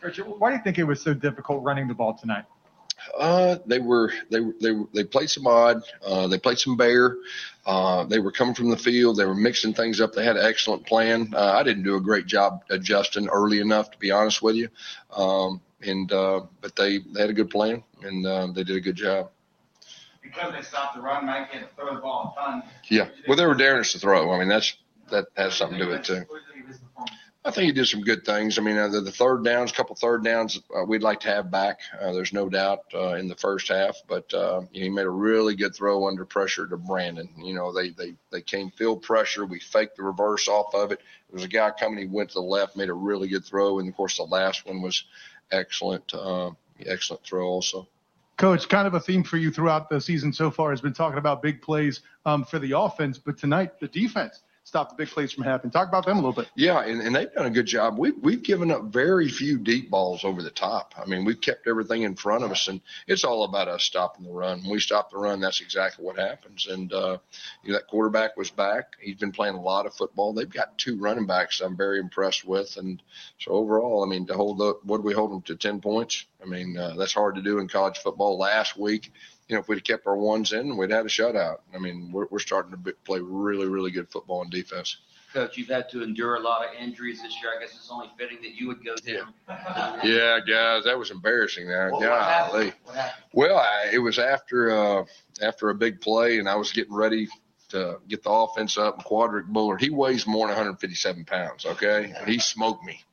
F: Richard, why do you think it was so difficult running the ball tonight?
E: Uh, they were they they they played some odd. Uh, they played some bear. Uh, they were coming from the field. They were mixing things up. They had an excellent plan. Uh, I didn't do a great job adjusting early enough, to be honest with you. Um, and uh, but they they had a good plan and uh, they did a good job.
G: Because they stopped the run, Mike had to throw the ball a ton.
E: Yeah, well, they were daring us to throw. I mean, that's that has something to do with it too. I think he did some good things. I mean, uh, the, the third downs, a couple third downs, uh, we'd like to have back. Uh, there's no doubt uh, in the first half, but uh, he made a really good throw under pressure to Brandon. You know, they they they came field pressure. We faked the reverse off of it. There was a guy coming. He went to the left, made a really good throw, and of course the last one was excellent, uh, excellent throw also.
H: Coach, kind of a theme for you throughout the season so far has been talking about big plays um, for the offense, but tonight the defense stop the big plays from happening. Talk about them a little bit.
E: Yeah, and, and they've done a good job. We've, we've given up very few deep balls over the top. I mean, we've kept everything in front of us, and it's all about us stopping the run. When we stop the run, that's exactly what happens. And, uh, you know, that quarterback was back. He's been playing a lot of football. They've got two running backs I'm very impressed with. And so overall, I mean, to hold up, what do we hold them to 10 points? I mean, uh, that's hard to do in college football. Last week, you know, if we'd kept our ones in, we'd had a shutout. I mean, we're, we're starting to play really, really good football and defense.
I: Coach, you've had to endure a lot of injuries this year. I guess it's only fitting that you would go down.
E: Yeah, guys, that was embarrassing. There,
I: What, what happened? What happened?
E: Well, I, it was after uh, after a big play, and I was getting ready to get the offense up. And Quadric Bullard, he weighs more than 157 pounds. Okay, and he smoked me,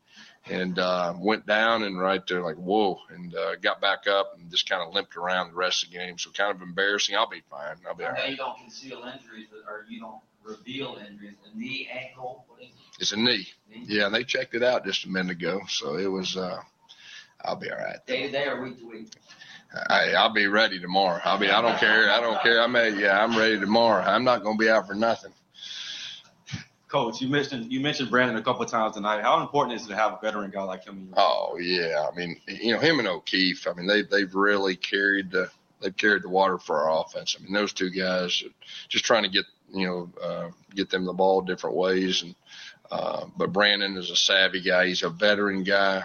E: and uh, went down and right there like whoa, and uh, got back up and just kind of limped around the rest of the game. So kind of embarrassing. I'll be fine. I'll be all
I: I you don't conceal injuries, or you don't reveal injuries. A knee, ankle, what is
E: It's a knee.
I: Knee?
E: Yeah, and they checked it out just a minute ago, so it was. Uh, I'll be all right.
I: Day to day or week to week?
E: I, I'll be ready tomorrow. I'll be. I don't care. I don't care. I may. Yeah, I'm ready tomorrow. I'm not going to be out for nothing.
J: Coach, you mentioned you mentioned Brandon a couple of times tonight. How important is it to have a veteran guy like him
E: Oh yeah. I mean, you know, him and O'Keefe. I mean, they they've really carried the they've carried the water for our offense. I mean, those two guys just trying to get you know uh, get them the ball different ways. And uh, but Brandon is a savvy guy. He's a veteran guy.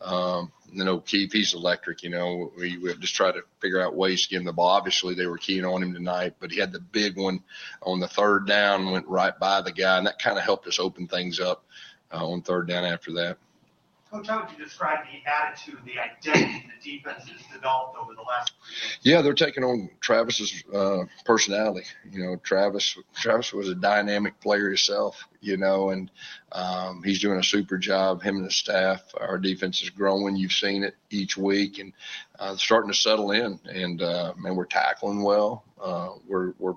E: Um, and then O'Keefe, he's electric. You know, we, we just try to figure out ways to get him the ball. Obviously, they were keen on him tonight, but he had the big one on the third down, went right by the guy, and that kind of helped us open things up uh, on third down after that.
K: Coach, how would you describe the attitude, the identity the defense has developed over the last?
E: Yeah, they're taking on Travis's uh, personality. You know, Travis Travis was a dynamic player himself. You know, and um, he's doing a super job. Him and the staff. Our defense is growing. You've seen it each week, and uh, starting to settle in. And uh, man, we're tackling well. Uh, we're we're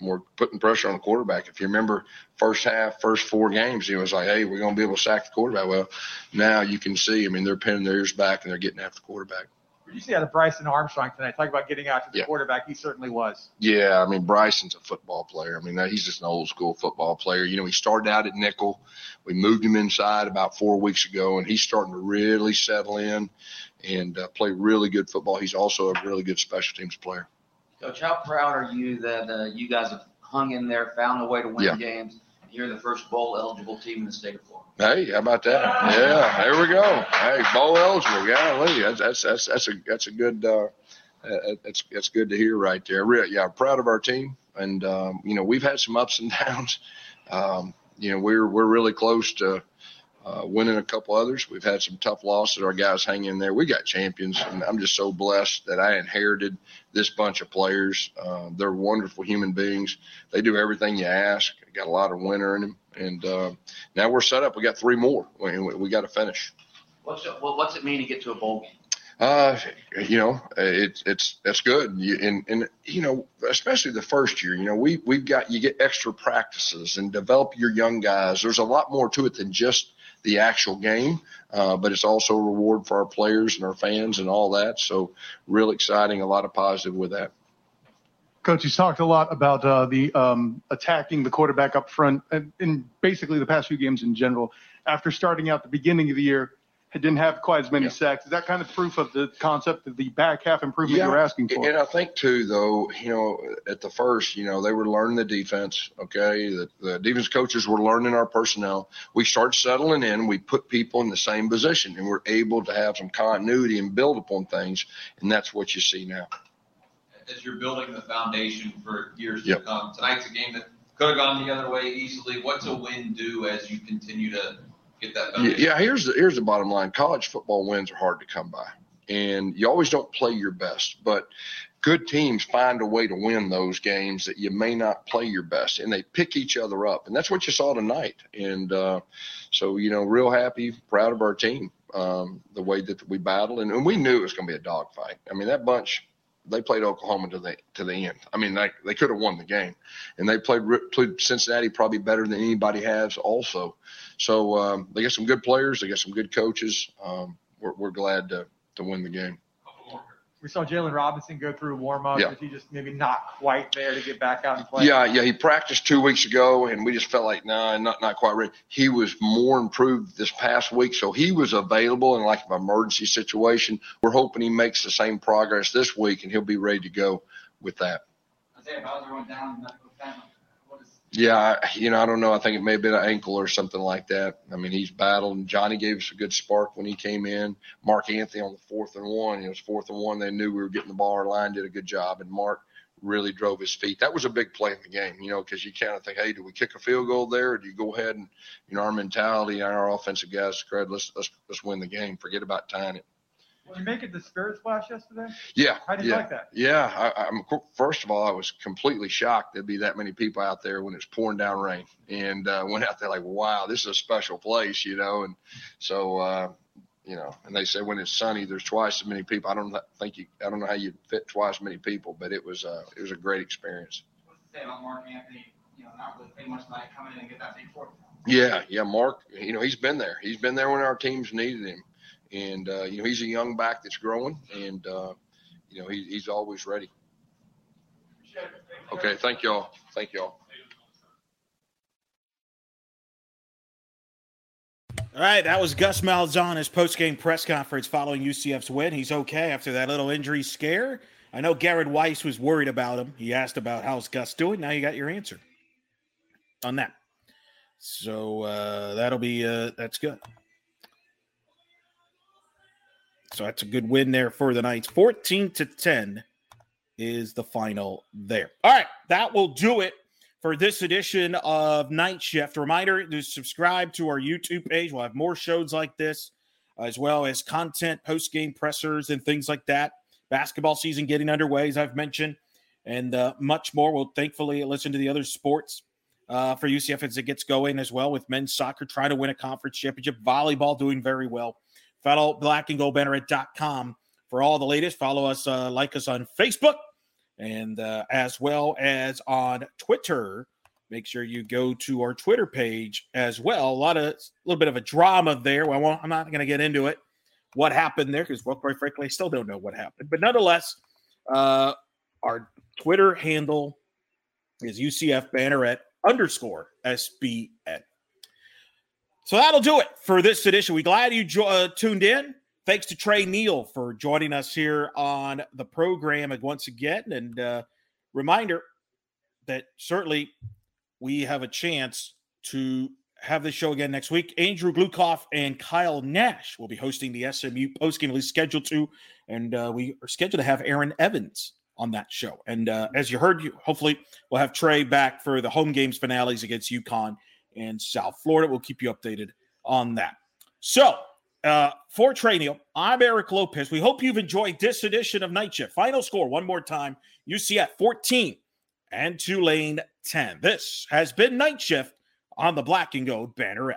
E: we're putting pressure on the quarterback. If you remember, first half, first four games, it was like, hey, we're going to be able to sack the quarterback. Well, now you can see. I mean, they're pinning their ears back and they're getting after the quarterback.
F: You see out of Bryson Armstrong tonight. Talk about getting after the
E: Yeah.
F: quarterback. He certainly was.
E: Yeah, I mean Bryson's a football player. I mean he's just an old school football player. You know, he started out at nickel. We moved him inside about four weeks ago, and he's starting to really settle in and uh, play really good football. He's also a really good special teams player.
I: Coach, how proud are you that uh, you guys have hung in there, found a way to win
E: Yeah.
I: games? You're the first bowl eligible team in the state of Florida.
E: Hey, how about that? Yeah, there we go. Hey, bowl eligible. Golly, that's that's that's that's a that's a good. Uh, uh, that's that's good to hear right there. Real, yeah, I'm proud of our team, and um, you know we've had some ups and downs. Um, you know we're we're really close to uh, winning a couple others. We've had some tough losses. Our guys hang in there. We got champions, and I'm just so blessed that I inherited this bunch of players. Uh, they're wonderful human beings. They do everything you ask. Got a lot of winter in them, and uh, now we're set up. We got three more. We, we, we got to finish.
I: What's it, what's it mean to get to a bowl game?
E: Uh, you know, it's it's that's good. You, and and you know, especially the first year. You know, we we've got you get extra practices and develop your young guys. There's a lot more to it than just the actual game, uh, but it's also a reward for our players and our fans and all that. So, real exciting. A lot of positive with that.
H: Coach, you talked a lot about uh, the um, attacking the quarterback up front and in basically the past few games in general. After starting out the beginning of the year, it didn't have quite as many
E: Yeah.
H: sacks. Is that kind of proof of the concept of the back half improvement
E: Yeah,
H: you're asking for?
E: And I think too, though, you know, at the first, you know, they were learning the defense. Okay, the, the defense coaches were learning our personnel. We start settling in. We put people in the same position, and we're able to have some continuity and build upon things. And that's what you see now.
L: as you're building the foundation for years to come. Tonight's a game that could have gone the other way easily. What's a win do as you continue to get that
E: Yeah, here's the here's the bottom line. College football wins are hard to come by, and you always don't play your best. But good teams find a way to win those games that you may not play your best, and they pick each other up, and that's what you saw tonight. And uh, so, you know, real happy, proud of our team, um, the way that we battled, and, and we knew it was going to be a dogfight. I mean, that bunch they played Oklahoma to the to the end. I mean, they, they could have won the game, and they played, played Cincinnati probably better than anybody has also. So um, they got some good players, they got some good coaches. Um, we're, we're glad to to win the game
F: we saw Jaylon Robinson go through warm up.
E: Yeah.
F: Was he just maybe not quite there to get back out and play?
E: Yeah, yeah. He practiced two weeks ago, and we just felt like, nah, not not quite ready. He was more improved this past week, so he was available in like an emergency situation. We're hoping he makes the same progress this week, and he'll be ready to go with that.
I: Isaiah Bowser went down in medical family.
E: Yeah, you know, I don't know. I think it may have been an ankle or something like that. I mean, he's battled. And Johnny gave us a good spark when he came in. Mark Anthony on the fourth and one. It was fourth and one. They knew we were getting the ball. Our line did a good job, and Mark really drove his feet. That was a big play in the game, you know, because you kind of think, hey, do we kick a field goal there, or do you go ahead and, you know, our mentality, and our offensive guys, Craig, let's let's let's win the game. Forget about tying it.
F: Did you make it the Spirit Splash yesterday?
E: Yeah.
F: How did you
E: yeah,
F: like that?
E: Yeah. I, I'm first of all, I was completely shocked there'd be that many people out there when it's pouring down rain, and uh, went out there like, wow, this is a special place, you know. And so, uh, you know, and they say when it's sunny, there's twice as many people. I don't think you, I don't know how you fit twice as many people, but it was, uh, it was a great experience.
I: What's to say about Mark Anthony? You know, not really play much tonight, come in and get that big fourth.
E: Yeah, yeah, Mark. You know, he's been there. He's been there when our teams needed him and uh, you know he's a young back that's growing, and uh, you know he, he's always ready. Okay, thank y'all. Thank y'all.
B: All right, that was Gus Malzahn, his post-game press conference following UCF's win. He's okay after that little injury scare. I know Garrett Weiss was worried about him. He asked about how's Gus doing. Now you got your answer on that. So uh, that'll be uh, that's good. So that's a good win there for the Knights. 14 to 10 is the final there. All right, that will do it for this edition of Knight Shift. Reminder to subscribe to our YouTube page. We'll have more shows like this, as well as content, post game pressers, and things like that. Basketball season getting underway, as I've mentioned, and uh, much more. We'll thankfully listen to the other sports uh, for UCF as it gets going as well, with men's soccer trying to win a conference championship, volleyball doing very well. Follow black and gold banneret.com for all the latest. Follow us, uh, like us on Facebook, and uh, as well as on Twitter. Make sure you go to our Twitter page as well. A lot of a little bit of a drama there. Well, I'm not going to get into it. What happened there? Because, well, quite frankly, I still don't know what happened. But nonetheless, uh, our Twitter handle is UCF Banneret underscore SBN. So that'll do it for this edition. We glad you jo- uh, tuned in. Thanks to Tre Neal for joining us here on the program and once again. And uh, reminder that certainly we have a chance to have this show again next week. Andrew Glukoff and Kyle Nash will be hosting the SMU postgame, at least scheduled to. And uh, we are scheduled to have Aaron Evans on that show. And uh, as you heard, you hopefully we'll have Tre back for the home games finales against UConn and South Florida. We'll keep you updated on that. So, uh, for Tre I'm Eric Lopez. We hope you've enjoyed this edition of Knight Shift. Final score one more time UCF 14 and Tulane 10. This has been Knight Shift on the Black and Gold Banneret.